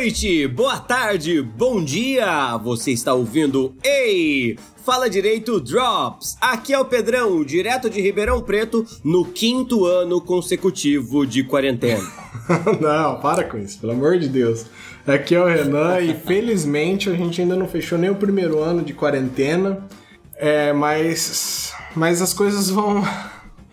Boa noite, boa tarde, bom dia! Você está ouvindo Ei! Fala Direito Drops! Aqui é o Pedrão, direto de Ribeirão Preto, no quinto ano consecutivo de quarentena. não, para com isso, pelo amor de Deus. Aqui é o Renan e felizmente a gente ainda não fechou nem o primeiro ano de quarentena, é, mas, mas as coisas vão.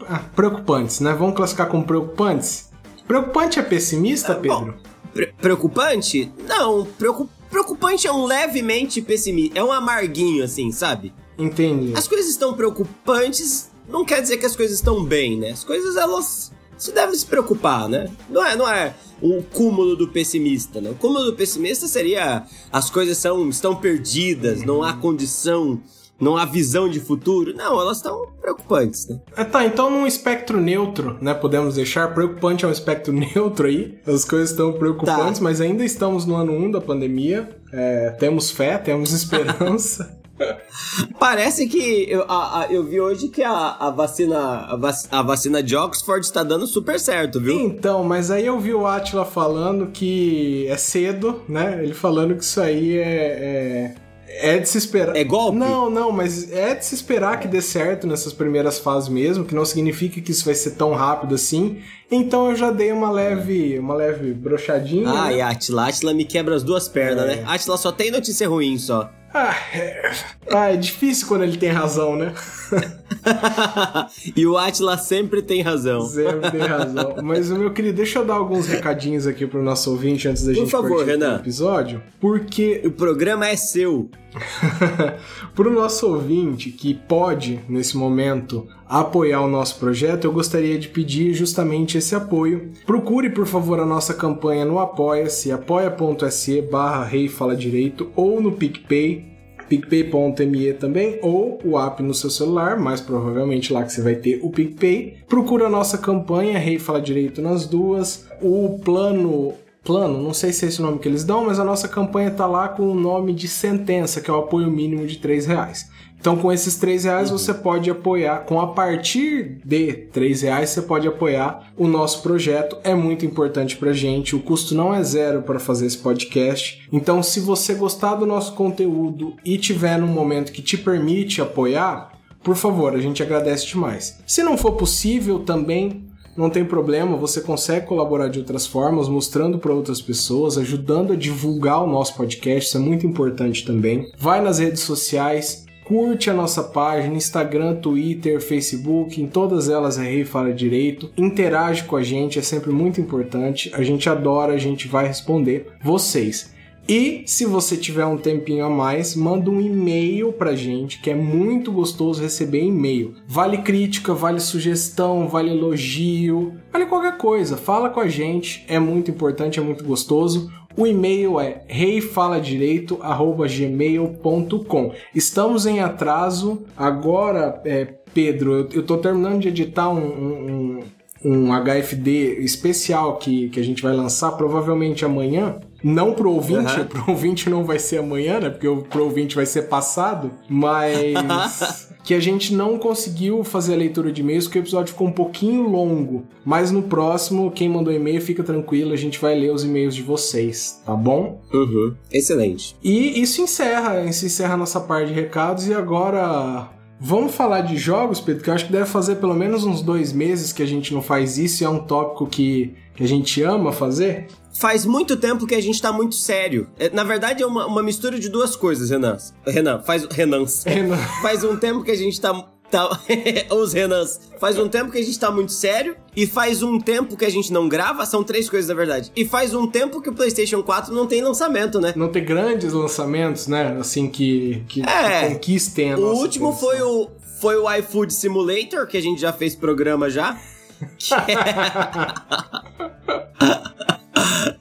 Ah, preocupantes, né? Vamos classificar como preocupantes? Preocupante é pessimista, Pedro? Bom, Pre preocupante? Não, preocup preocupante é um levemente pessimista. É um amarguinho, assim, sabe? Entendi. As coisas estão preocupantes, não quer dizer que as coisas estão bem, né? As coisas, elas se devem se preocupar, né? Não é, não é o cúmulo do pessimista, né? O cúmulo do pessimista seria as coisas são, estão perdidas, não há condição não há visão de futuro. Não, elas estão preocupantes, né? É, tá, então num espectro neutro, né? Podemos deixar. Preocupante é um espectro neutro aí. As coisas estão preocupantes, tá. mas ainda estamos no ano 1 da pandemia. É, temos fé, temos esperança. Parece que eu, a, a, eu vi hoje que a, a vacina a, vac, a, vacina de Oxford está dando super certo, viu? Então, mas aí eu vi o Atila falando que é cedo, né? Ele falando que isso aí é, é é de se esperar. É golpe? Não, não, mas é de se esperar que dê certo nessas primeiras fases mesmo, que não significa que isso vai ser tão rápido assim. Então eu já dei uma leve, uma leve brochadinha. Ah, né? e a Atila, Atila me quebra as duas pernas, é. né? Atila só tem notícia ruim só. Ah é... ah, é difícil quando ele tem razão, né? e o Atila sempre tem razão. Sempre tem razão. Mas, meu querido, deixa eu dar alguns recadinhos aqui pro nosso ouvinte antes da Por gente favor, Renan. o episódio. Porque. O programa é seu. pro nosso ouvinte que pode, nesse momento, apoiar o nosso projeto, eu gostaria de pedir justamente esse apoio. Procure, por favor, a nossa campanha no Apoia-se, apoia.se barra Rei Fala Direito ou no PicPay picpay.me também, ou o app no seu celular, mais provavelmente lá que você vai ter o PicPay. Procura a nossa campanha, Rei Fala Direito nas duas, o plano plano, não sei se é esse nome que eles dão, mas a nossa campanha tá lá com o nome de sentença, que é o apoio mínimo de 3 reais. Então, com esses 3 reais, uhum. você pode apoiar. Com a partir de 3 reais, você pode apoiar o nosso projeto. É muito importante pra gente. O custo não é zero para fazer esse podcast. Então, se você gostar do nosso conteúdo e tiver num momento que te permite apoiar, por favor, a gente agradece demais. Se não for possível, também não tem problema, você consegue colaborar de outras formas, mostrando para outras pessoas, ajudando a divulgar o nosso podcast, isso é muito importante também. Vai nas redes sociais, curte a nossa página, Instagram, Twitter, Facebook, em todas elas é Rei Fala Direito. Interage com a gente, é sempre muito importante. A gente adora, a gente vai responder vocês. E se você tiver um tempinho a mais, manda um e-mail pra gente, que é muito gostoso receber e-mail. Vale crítica, vale sugestão, vale elogio, vale qualquer coisa. Fala com a gente, é muito importante, é muito gostoso. O e-mail é reifaladireito@gmail.com. Estamos em atraso. Agora, é, Pedro, eu, eu tô terminando de editar um, um, um HFD especial que, que a gente vai lançar provavelmente amanhã. Não pro ouvinte, uhum. pro ouvinte não vai ser amanhã, né? Porque pro ouvinte vai ser passado, mas que a gente não conseguiu fazer a leitura de e-mails porque o episódio ficou um pouquinho longo. Mas no próximo, quem mandou e-mail, fica tranquilo, a gente vai ler os e-mails de vocês, tá bom? Uhum. Excelente. E isso encerra, isso encerra a nossa parte de recados e agora Vamos falar de jogos, Pedro, que eu acho que deve fazer pelo menos uns dois meses que a gente não faz isso e é um tópico que, que a gente ama fazer. Faz muito tempo que a gente tá muito sério. É, na verdade, é uma, uma mistura de duas coisas, Renan. Renan, faz. Renan. Renan. Faz um tempo que a gente tá Tá, os Renans. Faz um tempo que a gente tá muito sério. E faz um tempo que a gente não grava. São três coisas, na verdade. E faz um tempo que o PlayStation 4 não tem lançamento, né? Não tem grandes lançamentos, né? Assim, que, que, é, que conquistem a O último foi o, foi o iFood Simulator, que a gente já fez programa já. Que,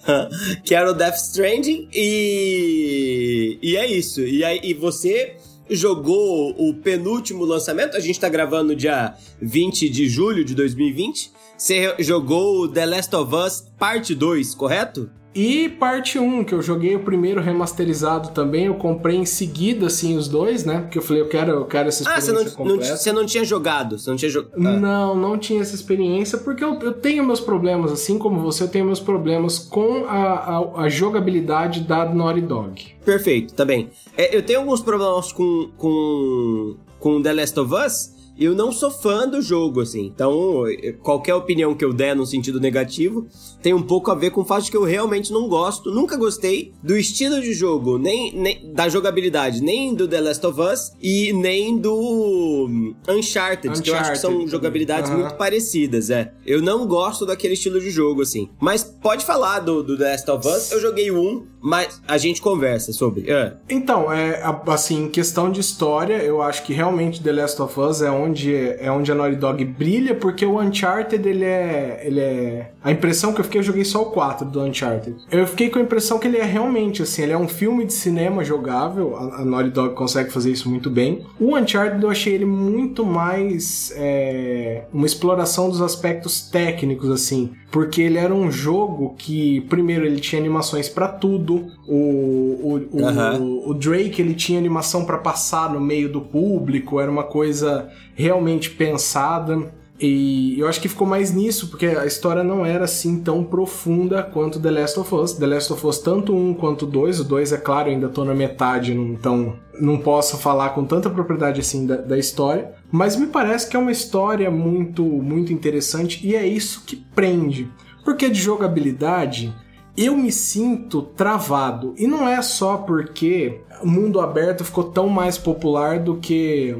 que era o Death Stranding. E. E é isso. E, aí, e você jogou o penúltimo lançamento. A gente tá gravando dia 20 de julho de 2020. Você jogou The Last of Us Parte 2, correto? E parte 1, que eu joguei o primeiro remasterizado também, eu comprei em seguida, assim, os dois, né? Porque eu falei, eu quero, eu quero essa experiência ah, você não, você não tinha jogado? Você não tinha jogado? Ah. Não, não tinha essa experiência, porque eu, eu, tenho meus problemas, assim como você, eu tenho meus problemas com a, a, a jogabilidade da Naughty Dog. Perfeito, tá bem. É, eu tenho alguns problemas com, com, com The Last of Us, eu não sou fã do jogo, assim. Então, qualquer opinião que eu der no sentido negativo tem um pouco a ver com o fato de que eu realmente não gosto, nunca gostei do estilo de jogo, nem, nem da jogabilidade, nem do The Last of Us e nem do Uncharted, Uncharted que eu acho que são jogabilidades uhum. muito parecidas, é. Eu não gosto daquele estilo de jogo, assim. Mas pode falar do, do The Last of Us, eu joguei um, mas a gente conversa sobre. É. Então, é, assim, em questão de história, eu acho que realmente The Last of Us é onde, é onde a Naughty Dog brilha, porque o Uncharted, ele é, ele é... A impressão que eu fiquei, eu joguei só o 4 do Uncharted. Eu fiquei com a impressão que ele é realmente, assim, ele é um filme de cinema jogável, a, a Naughty Dog consegue fazer isso muito bem. O Uncharted, eu achei ele muito mais é, uma exploração dos aspectos técnicos, assim, porque ele era um jogo que, primeiro, ele tinha animações para tudo, o, o, o, uhum. o, o Drake, ele tinha animação para passar no meio do público, era uma coisa realmente pensada. E eu acho que ficou mais nisso, porque a história não era assim tão profunda quanto The Last of Us. The Last of Us, tanto um quanto dois. O dois, é claro, ainda tô na metade, então não posso falar com tanta propriedade assim da, da, história. Mas me parece que é uma história muito, muito interessante e é isso que prende. Porque de jogabilidade, eu me sinto travado. E não é só porque o mundo aberto ficou tão mais popular do que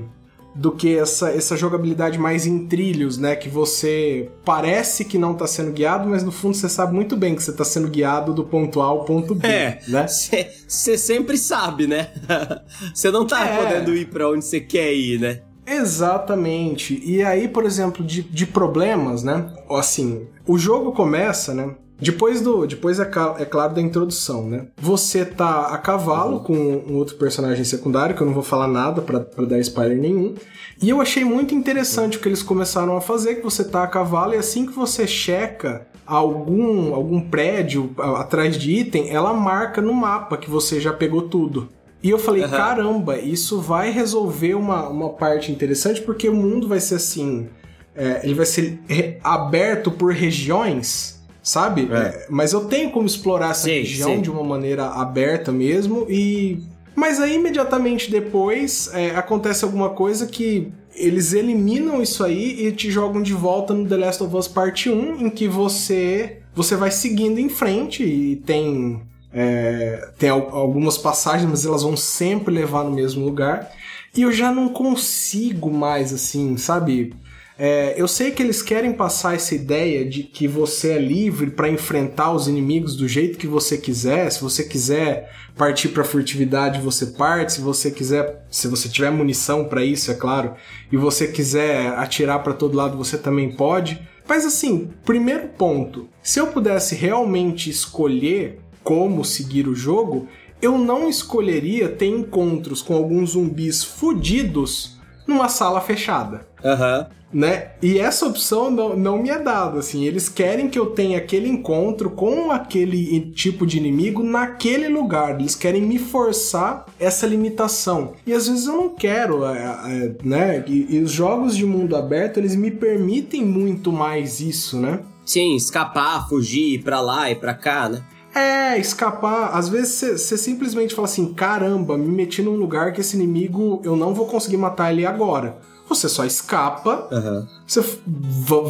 do que essa, essa jogabilidade mais em trilhos, né? Que você parece que não está sendo guiado, mas no fundo você sabe muito bem que você está sendo guiado do ponto A ao ponto B, é, né? Você sempre sabe, né? Você não está é. podendo ir para onde você quer ir, né? Exatamente. E aí, por exemplo, de, de problemas, né? Assim, o jogo começa, né? Depois do. Depois é, é, claro da introdução, né? Você tá a cavalo com um outro personagem secundário, que eu não vou falar nada para dar spoiler nenhum. E eu achei muito interessante o que eles começaram a fazer, que você tá a cavalo e assim que você checa algum, algum prédio atrás de item, ela marca no mapa que você já pegou tudo. E eu falei, uhum. caramba, isso vai resolver uma, uma parte interessante, porque o mundo vai ser assim. É, ele vai ser aberto por regiões sabe? É. Mas eu tenho como explorar essa sim, região sim. de uma maneira aberta mesmo e. Mas aí imediatamente depois é, acontece alguma coisa que eles eliminam isso aí e te jogam de volta no The Last of Us Part 1, em que você você vai seguindo em frente e tem é, tem algumas passagens, mas elas vão sempre levar no mesmo lugar. E eu já não consigo mais, assim, sabe? É, eu sei que eles querem passar essa ideia de que você é livre para enfrentar os inimigos do jeito que você quiser. Se você quiser partir para furtividade, você parte. Se você quiser, se você tiver munição para isso, é claro, e você quiser atirar para todo lado, você também pode. Mas assim, primeiro ponto, se eu pudesse realmente escolher como seguir o jogo, eu não escolheria ter encontros com alguns zumbis fudidos numa sala fechada. Aham. Uhum né? E essa opção não, não me é dada, assim. Eles querem que eu tenha aquele encontro com aquele tipo de inimigo naquele lugar. Eles querem me forçar essa limitação. E às vezes eu não quero, é, é, né? E, e os jogos de mundo aberto, eles me permitem muito mais isso, né? Sim, escapar, fugir, ir pra lá e pra cá, né? É, escapar. Às vezes você simplesmente fala assim: caramba, me meti num lugar que esse inimigo eu não vou conseguir matar ele agora você só escapa, uhum. você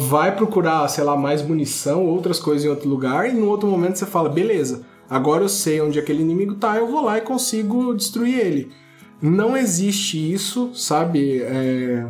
vai procurar, sei lá, mais munição, outras coisas em outro lugar, e no outro momento você fala, beleza, agora eu sei onde aquele inimigo tá, eu vou lá e consigo destruir ele. Não existe isso, sabe? É...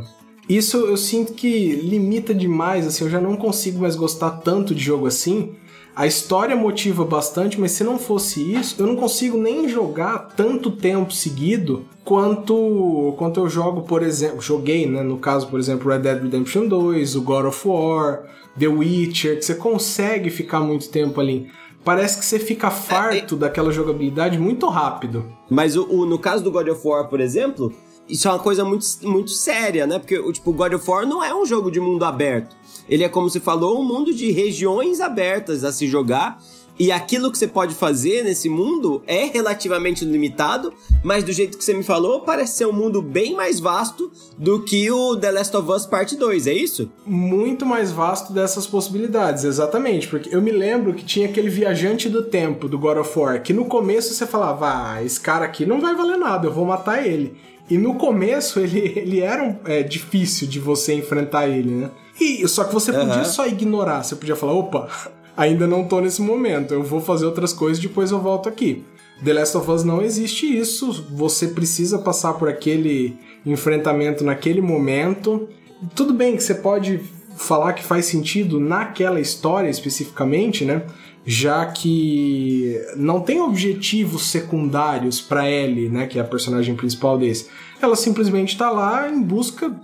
Isso eu sinto que limita demais, assim, eu já não consigo mais gostar tanto de jogo assim, a história motiva bastante, mas se não fosse isso, eu não consigo nem jogar tanto tempo seguido quanto quanto eu jogo, por exemplo, joguei, né, no caso, por exemplo, Red Dead Redemption 2, o God of War, The Witcher, que você consegue ficar muito tempo ali. Parece que você fica farto é, é... daquela jogabilidade muito rápido. Mas o, o, no caso do God of War, por exemplo, isso é uma coisa muito, muito séria, né? Porque, tipo, God of War não é um jogo de mundo aberto. Ele é, como se falou, um mundo de regiões abertas a se jogar. E aquilo que você pode fazer nesse mundo é relativamente limitado, mas do jeito que você me falou, parece ser um mundo bem mais vasto do que o The Last of Us Parte 2, é isso? Muito mais vasto dessas possibilidades, exatamente. Porque eu me lembro que tinha aquele viajante do tempo do God of War, que no começo você falava, ah, esse cara aqui não vai valer nada, eu vou matar ele. E no começo ele, ele era um, é, difícil de você enfrentar ele, né? E, só que você podia uhum. só ignorar, você podia falar, opa, ainda não tô nesse momento, eu vou fazer outras coisas depois eu volto aqui. The Last of Us não existe isso, você precisa passar por aquele enfrentamento naquele momento. Tudo bem que você pode falar que faz sentido naquela história especificamente, né? Já que não tem objetivos secundários para Ellie, né, que é a personagem principal desse. Ela simplesmente está lá em busca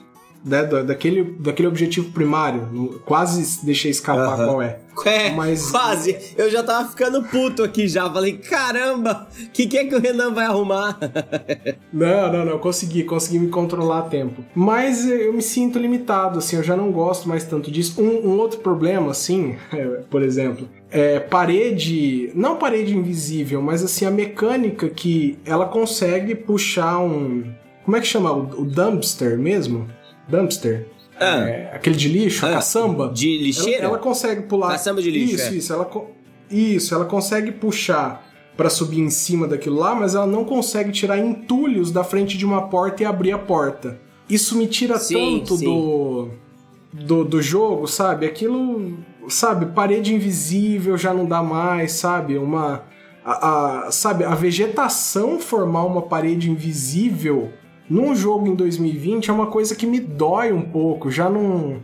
né, daquele, daquele objetivo primário. Quase deixei escapar qual é. É, Mas... quase. Eu já tava ficando puto aqui já. Falei, caramba, o que, que é que o Renan vai arrumar? não, não, não. Consegui, consegui me controlar a tempo. Mas eu me sinto limitado, assim, eu já não gosto mais tanto disso. Um, um outro problema, assim, é, por exemplo, é parede. Não parede invisível, mas assim, a mecânica que ela consegue puxar um. Como é que chama? O, o dumpster mesmo? Dumpster. Ah. É, aquele de lixo, ah. caçamba. De lixeira? Ela, ela, consegue pular. Caçamba de lixo. Isso, é. isso. Ela, isso, ela consegue puxar para subir em cima daquilo lá, mas ela não consegue tirar entulhos da frente de uma porta e abrir a porta. Isso me tira sim, tanto sim. Do, do, do jogo, sabe? Aquilo, sabe, parede invisível já não dá mais, sabe? Uma. A, a, sabe, a vegetação formar uma parede invisível num jogo em 2020 é uma coisa que me dói um pouco, já não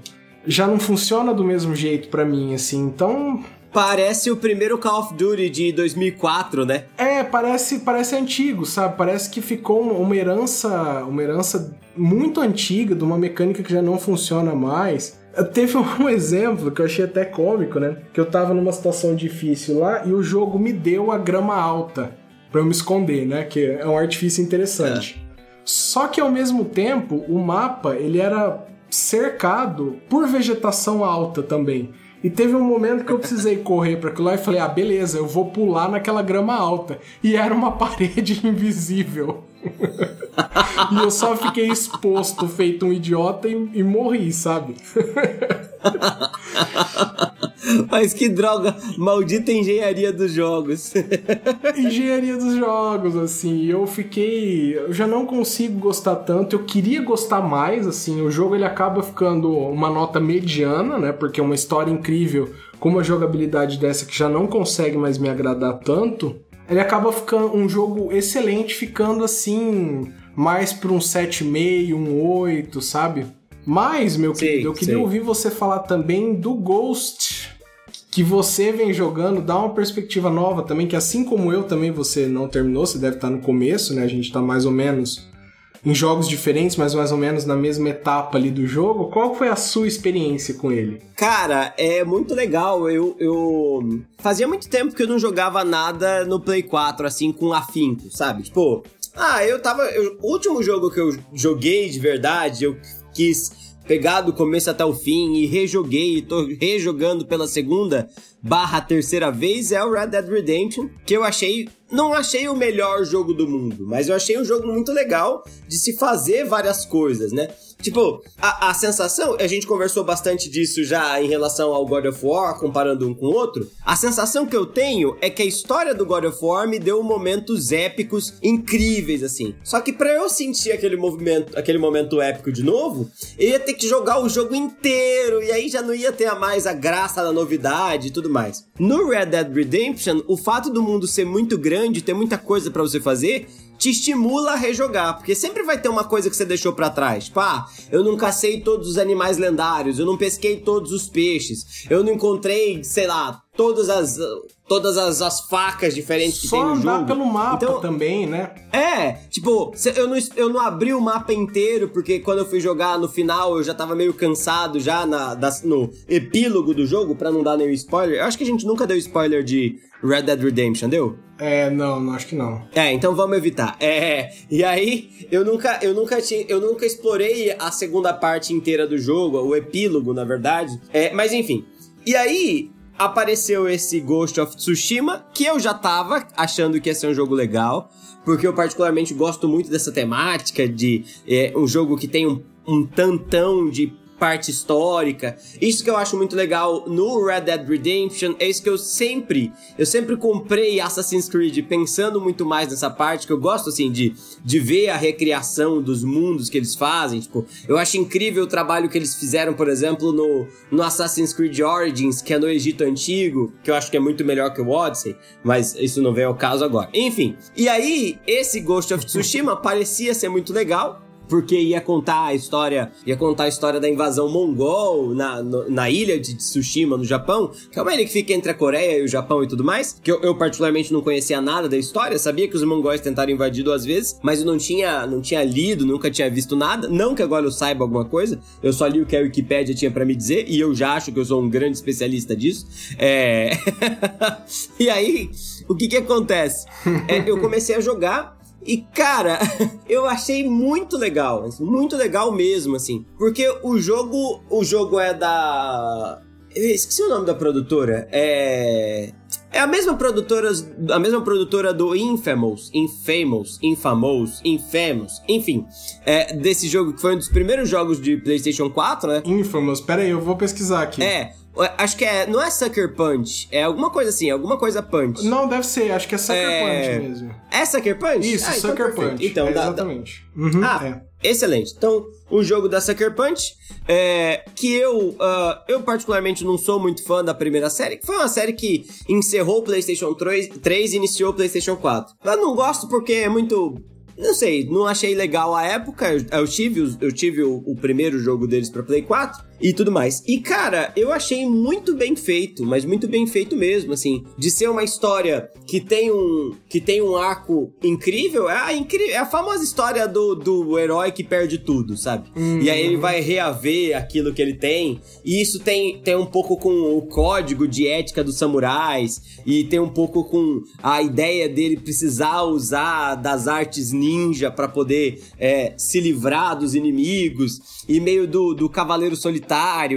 já não funciona do mesmo jeito para mim assim. Então, Parece o primeiro Call of Duty de 2004, né? É, parece, parece antigo, sabe? Parece que ficou uma herança, uma herança muito antiga de uma mecânica que já não funciona mais. Teve um exemplo que eu achei até cômico, né? Que eu tava numa situação difícil lá e o jogo me deu a grama alta para eu me esconder, né? Que é um artifício interessante. É. Só que ao mesmo tempo, o mapa ele era cercado por vegetação alta também. E teve um momento que eu precisei correr para aquilo lá e falei: "Ah, beleza, eu vou pular naquela grama alta". E era uma parede invisível. e eu só fiquei exposto, feito um idiota e, e morri, sabe? Mas que droga, maldita engenharia dos jogos. engenharia dos jogos, assim, eu fiquei, eu já não consigo gostar tanto. Eu queria gostar mais, assim, o jogo ele acaba ficando uma nota mediana, né? Porque é uma história incrível, com uma jogabilidade dessa que já não consegue mais me agradar tanto. Ele acaba ficando um jogo excelente, ficando assim, mais para um 7,5, um 8, sabe? Mas, meu sim, querido, eu queria sim. ouvir você falar também do Ghost que você vem jogando, dá uma perspectiva nova também, que assim como eu também você não terminou, você deve estar no começo, né? A gente está mais ou menos em jogos diferentes, mas mais ou menos na mesma etapa ali do jogo. Qual foi a sua experiência com ele? Cara, é muito legal. Eu, eu fazia muito tempo que eu não jogava nada no Play 4 assim com afinco, sabe? Tipo, ah, eu tava, eu, o último jogo que eu joguei de verdade, eu quis pegar do começo até o fim e rejoguei e tô rejogando pela segunda barra terceira vez é o Red Dead Redemption, que eu achei não achei o melhor jogo do mundo, mas eu achei um jogo muito legal de se fazer várias coisas, né? Tipo, a, a sensação, a gente conversou bastante disso já em relação ao God of War, comparando um com o outro. A sensação que eu tenho é que a história do God of War me deu momentos épicos incríveis, assim. Só que para eu sentir aquele movimento, aquele momento épico de novo, eu ia ter que jogar o jogo inteiro, e aí já não ia ter mais a graça da novidade e tudo mais. No Red Dead Redemption, o fato do mundo ser muito grande, ter muita coisa para você fazer, te estimula a rejogar, porque sempre vai ter uma coisa que você deixou para trás. Tipo, ah, eu não cacei todos os animais lendários, eu não pesquei todos os peixes, eu não encontrei, sei lá, todas as todas as, as facas diferentes que Só tem no andar jogo. pelo mapa então, também, né? É, tipo, eu não, eu não abri o mapa inteiro, porque quando eu fui jogar no final eu já tava meio cansado já na, das, no epílogo do jogo, para não dar nenhum spoiler. Eu acho que a gente nunca deu spoiler de Red Dead Redemption, deu? É, não, não acho que não. É, então vamos evitar. É, e aí eu nunca, eu nunca tinha, eu nunca explorei a segunda parte inteira do jogo, o epílogo, na verdade. É, mas enfim. E aí apareceu esse Ghost of Tsushima, que eu já tava achando que ia ser um jogo legal, porque eu particularmente gosto muito dessa temática de é, um jogo que tem um, um tantão de parte histórica. Isso que eu acho muito legal no Red Dead Redemption, é isso que eu sempre, eu sempre comprei Assassin's Creed pensando muito mais nessa parte, que eu gosto assim de, de ver a recriação dos mundos que eles fazem, tipo, eu acho incrível o trabalho que eles fizeram, por exemplo, no, no Assassin's Creed Origins, que é no Egito Antigo, que eu acho que é muito melhor que o Odyssey, mas isso não vem ao caso agora. Enfim, e aí, esse Ghost of Tsushima parecia ser muito legal, porque ia contar a história, ia contar a história da invasão mongol na, no, na ilha de Tsushima, no Japão, que é uma ilha que fica entre a Coreia e o Japão e tudo mais, que eu, eu particularmente não conhecia nada da história, sabia que os mongóis tentaram invadir duas vezes, mas eu não tinha, não tinha lido, nunca tinha visto nada, não que agora eu saiba alguma coisa, eu só li o que a Wikipedia tinha para me dizer, e eu já acho que eu sou um grande especialista disso, é... e aí, o que que acontece? É, eu comecei a jogar e, cara, eu achei muito legal, muito legal mesmo, assim. Porque o jogo, o jogo é da... Eu esqueci o nome da produtora. É... É a mesma produtora, a mesma produtora do Infamous, Infamous, Infamous, Infamous, enfim, é, desse jogo que foi um dos primeiros jogos de PlayStation 4, né? Infamous, pera aí, eu vou pesquisar aqui. É, Acho que é. Não é Sucker Punch. É alguma coisa assim, alguma coisa Punch. Não, deve ser. Acho que é Sucker é... Punch mesmo. É Sucker Punch? Isso, ah, então Sucker então Punch. Então, é dá, exatamente. Dá... Uhum, ah, é. excelente. Então, o jogo da Sucker Punch, é, que eu, uh, eu particularmente não sou muito fã da primeira série, que foi uma série que encerrou o PlayStation 3, 3 e iniciou o PlayStation 4. Eu não gosto porque é muito não sei, não achei legal a época. Eu, tive, eu tive o, o primeiro jogo deles para Play 4 e tudo mais. E cara, eu achei muito bem feito, mas muito bem feito mesmo, assim, de ser uma história que tem um que tem um arco incrível, é a, é a famosa história do, do herói que perde tudo, sabe? Uhum. E aí ele vai reaver aquilo que ele tem. E isso tem, tem um pouco com o código de ética dos samurais e tem um pouco com a ideia dele precisar usar das artes ninja para poder é, se livrar dos inimigos e meio do, do cavaleiro solitário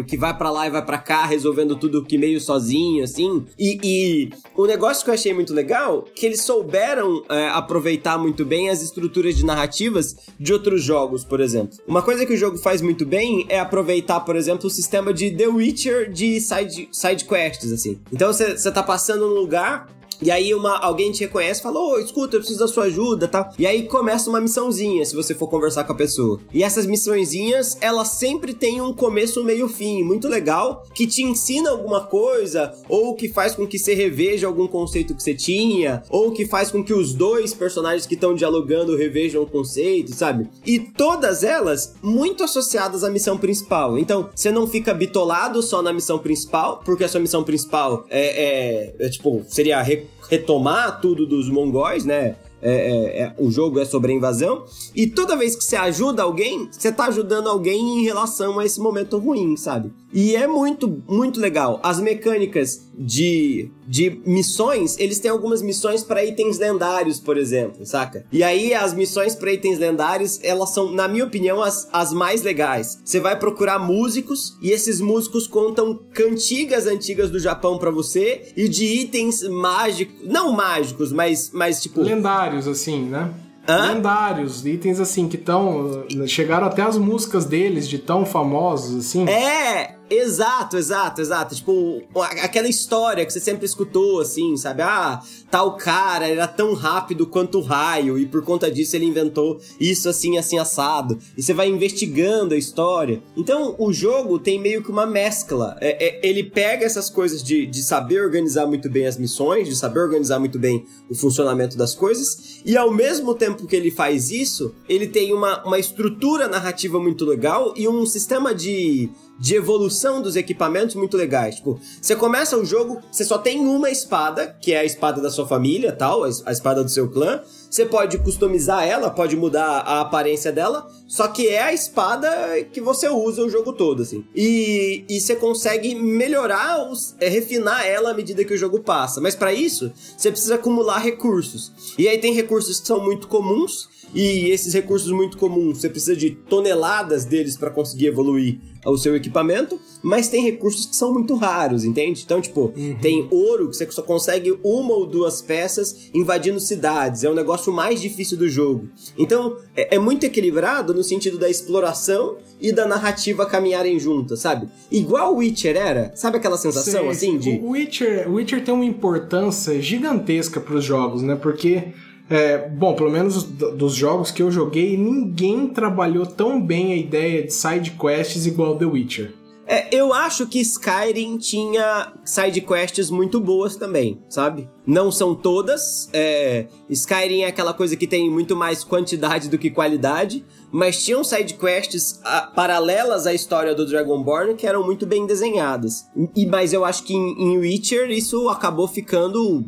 que vai para lá e vai para cá resolvendo tudo que meio sozinho, assim. E, e o negócio que eu achei muito legal, que eles souberam é, aproveitar muito bem as estruturas de narrativas de outros jogos, por exemplo. Uma coisa que o jogo faz muito bem é aproveitar, por exemplo, o sistema de The Witcher de side, side quests, assim. Então você tá passando num lugar e aí uma, alguém te reconhece e fala, ô, oh, escuta, eu preciso da sua ajuda, tal. E aí começa uma missãozinha, se você for conversar com a pessoa. E essas missõezinhas, elas sempre têm um começo, meio fim, muito legal, que te ensina alguma coisa, ou que faz com que você reveja algum conceito que você tinha, ou que faz com que os dois personagens que estão dialogando revejam o conceito, sabe? E todas elas muito associadas à missão principal. Então, você não fica bitolado só na missão principal, porque a sua missão principal é, é, é tipo, seria retomar tudo dos mongóis, né? É, é, é, o jogo é sobre a invasão. E toda vez que você ajuda alguém, você tá ajudando alguém em relação a esse momento ruim, sabe? E é muito, muito legal. As mecânicas de, de missões, eles têm algumas missões para itens lendários, por exemplo, saca? E aí as missões para itens lendários, elas são, na minha opinião, as, as mais legais. Você vai procurar músicos e esses músicos contam cantigas antigas do Japão para você e de itens mágicos, não mágicos, mas, mas tipo lendários assim, né? Hã? lendários, itens assim que estão chegaram até as músicas deles de tão famosos assim. É, Exato, exato, exato. Tipo, aquela história que você sempre escutou, assim, sabe? Ah, tal cara era tão rápido quanto o raio e por conta disso ele inventou isso assim, assim, assado. E você vai investigando a história. Então, o jogo tem meio que uma mescla. É, é, ele pega essas coisas de, de saber organizar muito bem as missões, de saber organizar muito bem o funcionamento das coisas, e ao mesmo tempo que ele faz isso, ele tem uma, uma estrutura narrativa muito legal e um sistema de de evolução dos equipamentos muito legais. Tipo, você começa o jogo, você só tem uma espada, que é a espada da sua família, tal, a espada do seu clã. Você pode customizar ela, pode mudar a aparência dela, só que é a espada que você usa o jogo todo, assim. E, e você consegue melhorar, os, é, refinar ela à medida que o jogo passa. Mas para isso, você precisa acumular recursos. E aí tem recursos que são muito comuns e esses recursos muito comuns, você precisa de toneladas deles para conseguir evoluir o seu equipamento, mas tem recursos que são muito raros, entende? Então, tipo, uhum. tem ouro que você só consegue uma ou duas peças invadindo cidades, é o negócio mais difícil do jogo. Então, é, é muito equilibrado no sentido da exploração e da narrativa caminharem juntas, sabe? Igual o Witcher era, sabe aquela sensação assim de. O Witcher, Witcher tem uma importância gigantesca para os jogos, né? Porque é, bom, pelo menos dos jogos que eu joguei, ninguém trabalhou tão bem a ideia de side quests igual The Witcher. É, eu acho que Skyrim tinha side quests muito boas também, sabe? Não são todas. É, Skyrim é aquela coisa que tem muito mais quantidade do que qualidade, mas tinham side quests a, paralelas à história do Dragonborn que eram muito bem desenhadas. E, mas eu acho que em, em Witcher isso acabou ficando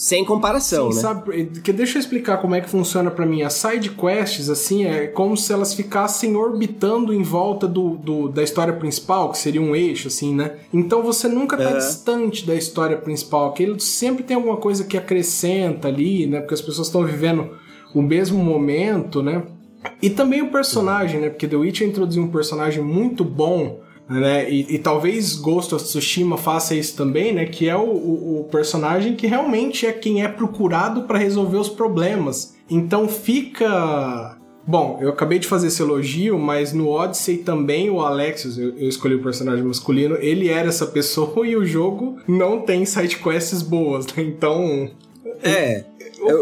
sem comparação, Sim, né? sabe, que deixa eu explicar como é que funciona para mim. As side quests, assim, é como se elas ficassem orbitando em volta do, do, da história principal, que seria um eixo, assim, né? Então você nunca tá distante da história principal, que ele sempre tem alguma coisa que acrescenta ali, né? Porque as pessoas estão vivendo o mesmo momento, né? E também o personagem, né? Porque The Witcher introduziu um personagem muito bom né? E, e, talvez Ghost of Tsushima faça isso também, né? Que é o, o, o personagem que realmente é quem é procurado para resolver os problemas. Então fica. Bom, eu acabei de fazer esse elogio, mas no Odyssey também o Alexios, eu, eu escolhi o personagem masculino, ele era essa pessoa e o jogo não tem sidequests boas, né? Então. É.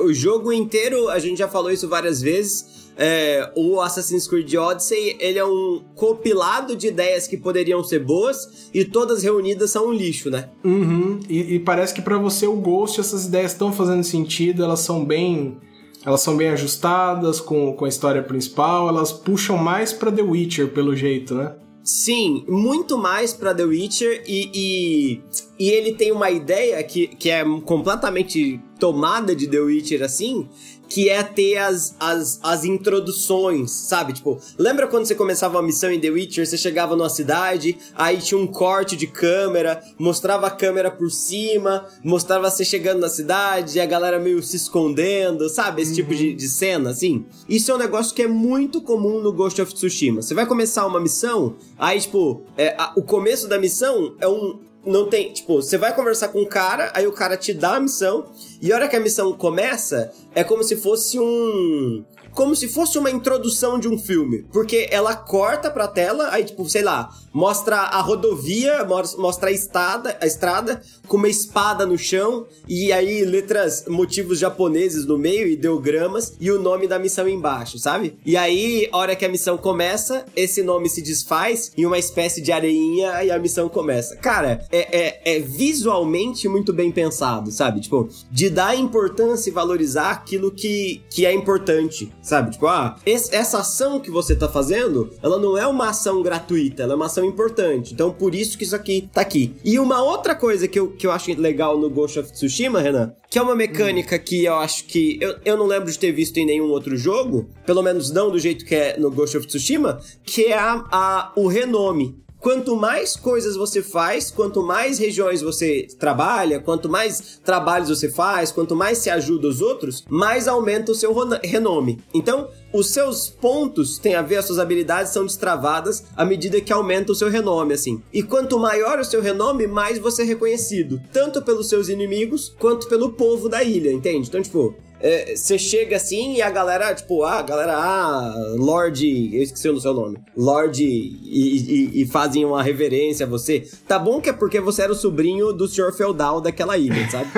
O jogo inteiro, a gente já falou isso várias vezes é, o Assassin's Creed Odyssey, ele é um compilado de ideias que poderiam ser boas e todas reunidas são um lixo, né? Uhum. E, e parece que para você o Ghost essas ideias estão fazendo sentido, elas são bem elas são bem ajustadas com, com a história principal, elas puxam mais para The Witcher pelo jeito, né? Sim, muito mais para The Witcher e, e, e, ele tem uma ideia que, que é completamente tomada de The Witcher assim, que é ter as, as, as introduções, sabe? Tipo, lembra quando você começava a missão em The Witcher, você chegava numa cidade, aí tinha um corte de câmera, mostrava a câmera por cima, mostrava você chegando na cidade, e a galera meio se escondendo, sabe? Esse uhum. tipo de, uhum. de cena, assim. Isso é um negócio que é muito comum no Ghost of Tsushima. Você vai começar uma missão, aí, tipo, é, a, o começo da missão é um, não tem, tipo, você vai conversar com o cara, aí o cara te dá a missão, e a hora que a missão começa, é como se fosse um como se fosse uma introdução de um filme. Porque ela corta pra tela, aí, tipo, sei lá, mostra a rodovia, mostra a estrada, a estrada com uma espada no chão, e aí letras, motivos japoneses no meio, ideogramas, e o nome da missão embaixo, sabe? E aí, a hora que a missão começa, esse nome se desfaz em uma espécie de areinha e a missão começa. Cara, é, é, é visualmente muito bem pensado, sabe? Tipo, de dar importância e valorizar aquilo que, que é importante, Sabe? Tipo, ah, esse, essa ação que você tá fazendo, ela não é uma ação gratuita, ela é uma ação importante. Então, por isso que isso aqui tá aqui. E uma outra coisa que eu, que eu acho legal no Ghost of Tsushima, Renan, que é uma mecânica hum. que eu acho que. Eu, eu não lembro de ter visto em nenhum outro jogo, pelo menos não do jeito que é no Ghost of Tsushima, que é a, a o renome. Quanto mais coisas você faz, quanto mais regiões você trabalha, quanto mais trabalhos você faz, quanto mais se ajuda os outros, mais aumenta o seu renome. Então, os seus pontos têm a ver, as suas habilidades são destravadas à medida que aumenta o seu renome, assim. E quanto maior o seu renome, mais você é reconhecido, tanto pelos seus inimigos quanto pelo povo da ilha, entende? Então, tipo, você é, chega assim e a galera, tipo, ah, a galera, ah, Lorde, eu esqueci o seu nome, Lorde, e, e, e, fazem uma reverência a você. Tá bom que é porque você era o sobrinho do senhor feudal daquela ilha, sabe?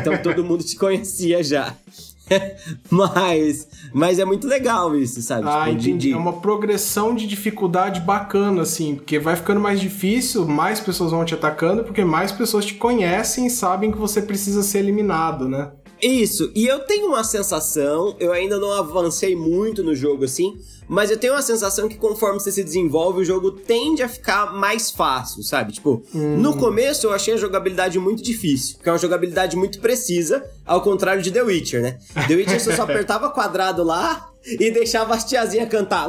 Então todo mundo te conhecia já. mas, mas é muito legal isso, sabe? Ah, tipo, entendi. De... É uma progressão de dificuldade bacana, assim, porque vai ficando mais difícil, mais pessoas vão te atacando, porque mais pessoas te conhecem e sabem que você precisa ser eliminado, né? Isso, e eu tenho uma sensação, eu ainda não avancei muito no jogo assim, mas eu tenho uma sensação que conforme você se desenvolve, o jogo tende a ficar mais fácil, sabe? Tipo, hum. no começo eu achei a jogabilidade muito difícil, porque é uma jogabilidade muito precisa, ao contrário de The Witcher, né? The Witcher você só apertava quadrado lá e deixava as tiazinhas cantar.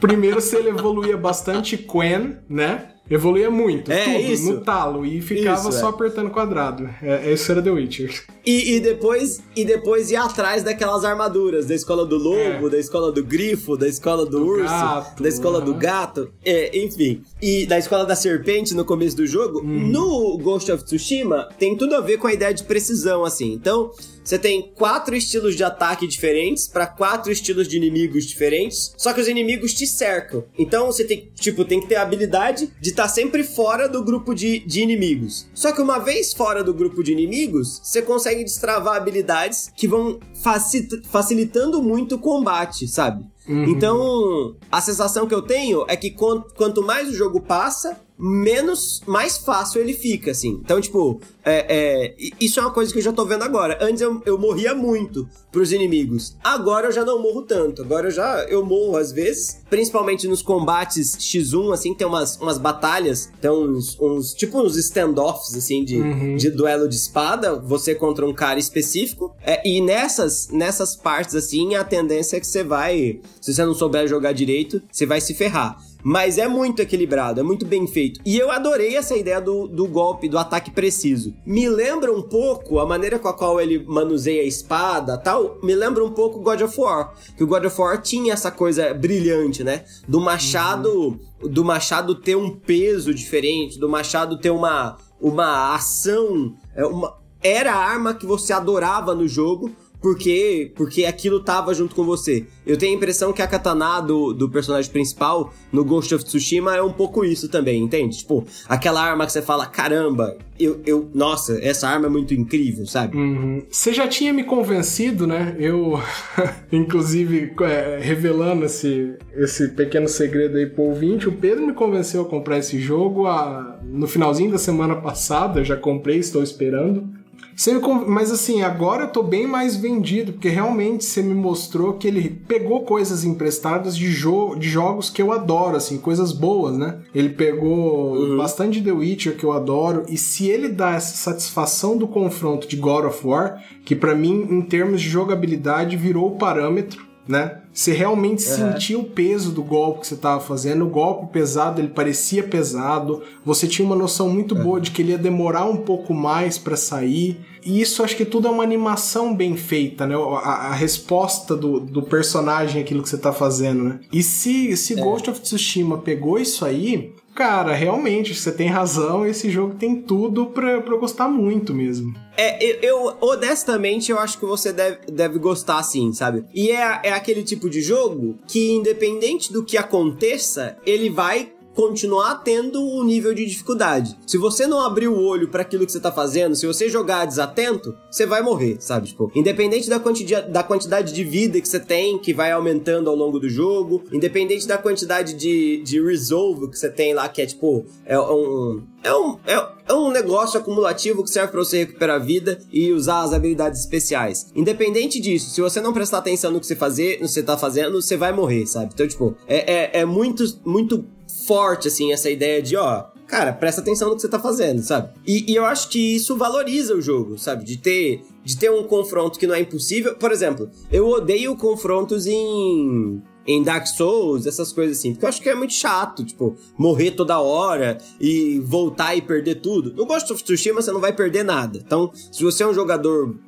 Primeiro você evoluía bastante Quen, né? Evoluía muito, é, tudo, isso. no talo, e ficava isso, só é. apertando quadrado. É, isso era The Witcher. E, e, depois e depois ia atrás daquelas armaduras, da escola do lobo, é. da escola do grifo, da escola do, do urso, gato, da escola do gato, é, enfim. E da escola da serpente no começo do jogo. Hum. No Ghost of Tsushima, tem tudo a ver com a ideia de precisão, assim. Então, você tem quatro estilos de ataque diferentes para quatro estilos de inimigos diferentes, só que os inimigos te cercam. Então você tem, tipo, tem que ter a habilidade de estar tá sempre fora do grupo de, de inimigos. Só que uma vez fora do grupo de inimigos, você consegue destravar habilidades que vão facilitando muito o combate, sabe? Uhum. Então, a sensação que eu tenho é que quanto mais o jogo passa, menos, mais fácil ele fica, assim. Então, tipo, é, é, isso é uma coisa que eu já tô vendo agora. Antes eu, eu morria muito pros inimigos. Agora eu já não morro tanto. Agora eu já eu morro às vezes, principalmente nos combates X1, assim, tem umas, umas batalhas, tem uns, uns tipo uns standoffs, assim, de, uhum. de duelo de espada, você contra um cara específico. É, e nessas, nessas partes, assim, a tendência é que você vai, se você não souber jogar direito, você vai se ferrar. Mas é muito equilibrado, é muito bem feito. E eu adorei essa ideia do, do golpe, do ataque preciso. Me lembra um pouco a maneira com a qual ele manuseia a espada tal. Me lembra um pouco God of War. Que o God of War tinha essa coisa brilhante, né? Do machado. Do machado ter um peso diferente, do machado ter uma, uma ação. É, uma, era a arma que você adorava no jogo porque porque aquilo tava junto com você. Eu tenho a impressão que a katana do, do personagem principal no Ghost of Tsushima é um pouco isso também, entende? Tipo, aquela arma que você fala, caramba, eu, eu nossa, essa arma é muito incrível, sabe? Uhum. Você já tinha me convencido, né? Eu, inclusive, é, revelando esse, esse pequeno segredo aí pro ouvinte, o Pedro me convenceu a comprar esse jogo a, no finalzinho da semana passada, eu já comprei, estou esperando. Você me, mas assim, agora eu tô bem mais vendido, porque realmente você me mostrou que ele pegou coisas emprestadas de, jo de jogos que eu adoro, assim, coisas boas, né? Ele pegou uhum. bastante The Witcher, que eu adoro, e se ele dá essa satisfação do confronto de God of War, que para mim, em termos de jogabilidade, virou o parâmetro, né? Você realmente uhum. sentia o peso do golpe que você estava fazendo. O golpe pesado, ele parecia pesado. Você tinha uma noção muito uhum. boa de que ele ia demorar um pouco mais para sair. E isso acho que tudo é uma animação bem feita, né? A, a resposta do, do, personagem aquilo que você tá fazendo, né? E se, se é. Ghost of Tsushima pegou isso aí, cara, realmente, você tem razão, esse jogo tem tudo pra, pra eu gostar muito mesmo. É, eu, honestamente, eu acho que você deve, deve gostar sim, sabe? E é, é aquele tipo de jogo que, independente do que aconteça, ele vai continuar tendo um nível de dificuldade. Se você não abrir o olho para aquilo que você tá fazendo, se você jogar desatento, você vai morrer, sabe? Tipo, independente da quantidade, da quantidade de vida que você tem, que vai aumentando ao longo do jogo, independente da quantidade de, de resolve que você tem lá, que é tipo, é um. É um, é, é um negócio acumulativo que serve para você recuperar a vida e usar as habilidades especiais. Independente disso, se você não prestar atenção no que você fazer, no que você tá fazendo, você vai morrer, sabe? Então, tipo, é, é, é muito, muito forte, assim, essa ideia de, ó, cara, presta atenção no que você tá fazendo, sabe? E, e, eu acho que isso valoriza o jogo, sabe? De ter, de ter um confronto que não é impossível. Por exemplo, eu odeio confrontos em. Em Dark Souls, essas coisas assim. Porque eu acho que é muito chato, tipo, morrer toda hora e voltar e perder tudo. No Ghost of Tsushima você não vai perder nada. Então, se você é um jogador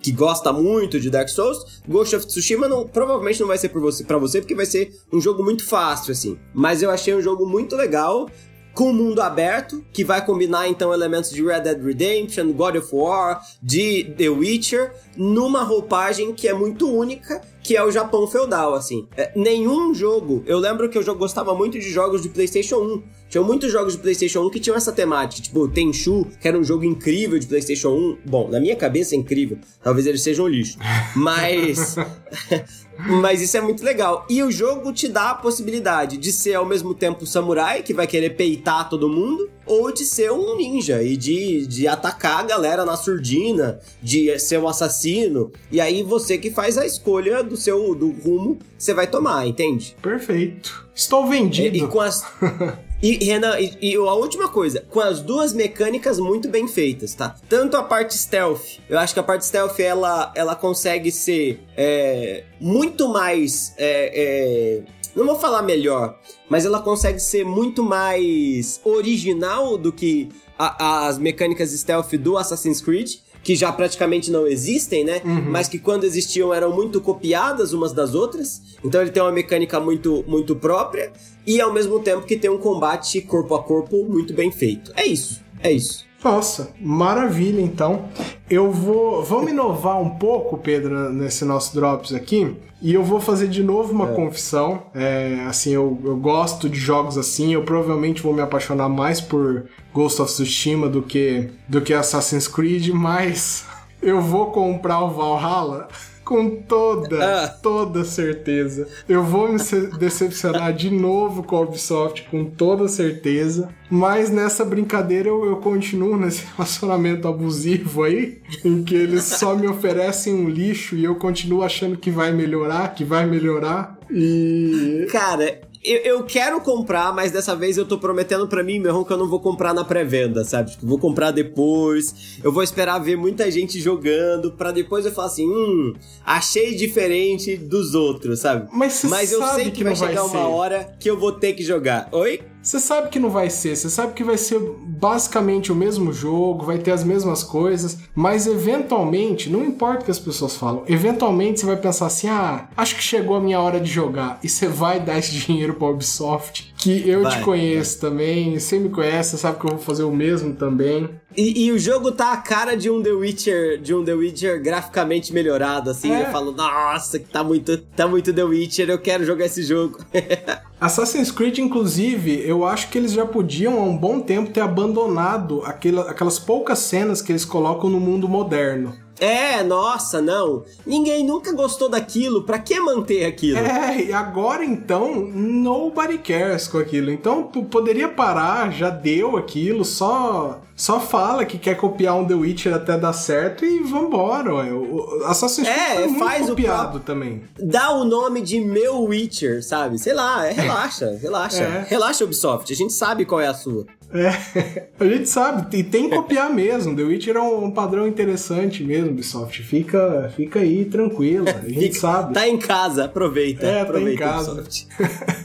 que gosta muito de Dark Souls, Ghost of Tsushima não, provavelmente não vai ser para você, pra você, porque vai ser um jogo muito fácil, assim. Mas eu achei um jogo muito legal, com mundo aberto, que vai combinar então elementos de Red Dead Redemption, God of War, de The Witcher, numa roupagem que é muito única, que é o Japão feudal, assim. É, nenhum jogo, eu lembro que eu gostava muito de jogos de PlayStation 1. Tinha muitos jogos de PlayStation 1 que tinham essa temática, tipo Tenchu, que era um jogo incrível de PlayStation 1. Bom, na minha cabeça é incrível, talvez eles sejam um lixo. Mas Mas isso é muito legal. E o jogo te dá a possibilidade de ser ao mesmo tempo samurai, que vai querer peitar todo mundo, ou de ser um ninja e de, de atacar a galera na surdina, de ser um assassino. E aí você que faz a escolha do seu do rumo que você vai tomar, entende? Perfeito. Estou vendido. E, e com as. E, Renan, e, e, a última coisa, com as duas mecânicas muito bem feitas, tá? Tanto a parte stealth, eu acho que a parte stealth ela, ela consegue ser é, muito mais. É, é, Não vou falar melhor, mas ela consegue ser muito mais original do que a, as mecânicas stealth do Assassin's Creed que já praticamente não existem, né? Uhum. Mas que quando existiam eram muito copiadas umas das outras. Então ele tem uma mecânica muito, muito própria e ao mesmo tempo que tem um combate corpo a corpo muito bem feito. É isso, é isso. Nossa, maravilha então. Eu vou. Vamos inovar um pouco, Pedro, nesse nosso Drops aqui. E eu vou fazer de novo uma é. confissão. É, assim, eu, eu gosto de jogos assim. Eu provavelmente vou me apaixonar mais por Ghost of Tsushima do que, do que Assassin's Creed, mas eu vou comprar o Valhalla com toda, ah. toda certeza. Eu vou me decepcionar de novo com a Ubisoft, com toda certeza. Mas nessa brincadeira eu, eu continuo nesse relacionamento abusivo aí, em que eles só me oferecem um lixo e eu continuo achando que vai melhorar, que vai melhorar. E. Cara, eu, eu, quero comprar, mas dessa vez eu tô prometendo para mim mesmo que eu não vou comprar na pré-venda, sabe? Tipo, vou comprar depois, eu vou esperar ver muita gente jogando, para depois eu falar assim, hum, achei diferente dos outros, sabe? Mas, mas eu sei que, que vai chegar vai uma hora que eu vou ter que jogar. Oi? Você sabe que não vai ser, você sabe que vai ser basicamente o mesmo jogo, vai ter as mesmas coisas, mas eventualmente, não importa o que as pessoas falam, eventualmente você vai pensar assim: ah, acho que chegou a minha hora de jogar, e você vai dar esse dinheiro pra Ubisoft, que eu vai, te conheço vai. também, você me conhece, você sabe que eu vou fazer o mesmo também. E, e, o jogo tá a cara de um The Witcher, de um The Witcher graficamente melhorado, assim. É. Eu falo, nossa, tá muito, tá muito The Witcher, eu quero jogar esse jogo. Assassin's Creed, inclusive, eu acho que eles já podiam há um bom tempo ter abandonado aquela, aquelas poucas cenas que eles colocam no mundo moderno. É, nossa, não. Ninguém nunca gostou daquilo. Pra que manter aquilo? É, e agora então, nobody cares com aquilo. Então, poderia parar, já deu aquilo, só só fala que quer copiar um The Witcher até dar certo e vambora, ué. O Assassin's Creed é, foi muito faz copiado também. Dá o nome de meu Witcher, sabe? Sei lá, é, relaxa, relaxa. É. Relaxa, Ubisoft, a gente sabe qual é a sua. É, a gente sabe, e tem que copiar mesmo. The Witcher é um, padrão interessante mesmo, Ubisoft. Fica, fica aí tranquilo, a gente fica, sabe. Tá em casa, aproveita. É, aproveita, tá em casa. Ubisoft.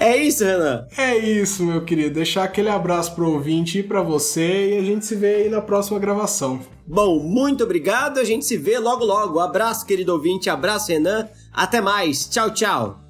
É isso, Renan. É isso, meu querido. Deixar aquele abraço pro ouvinte e pra você e a gente se vê aí na próxima gravação. Bom, muito obrigado. A gente se vê logo logo. Abraço, querido ouvinte. Abraço, Renan. Até mais. Tchau, tchau.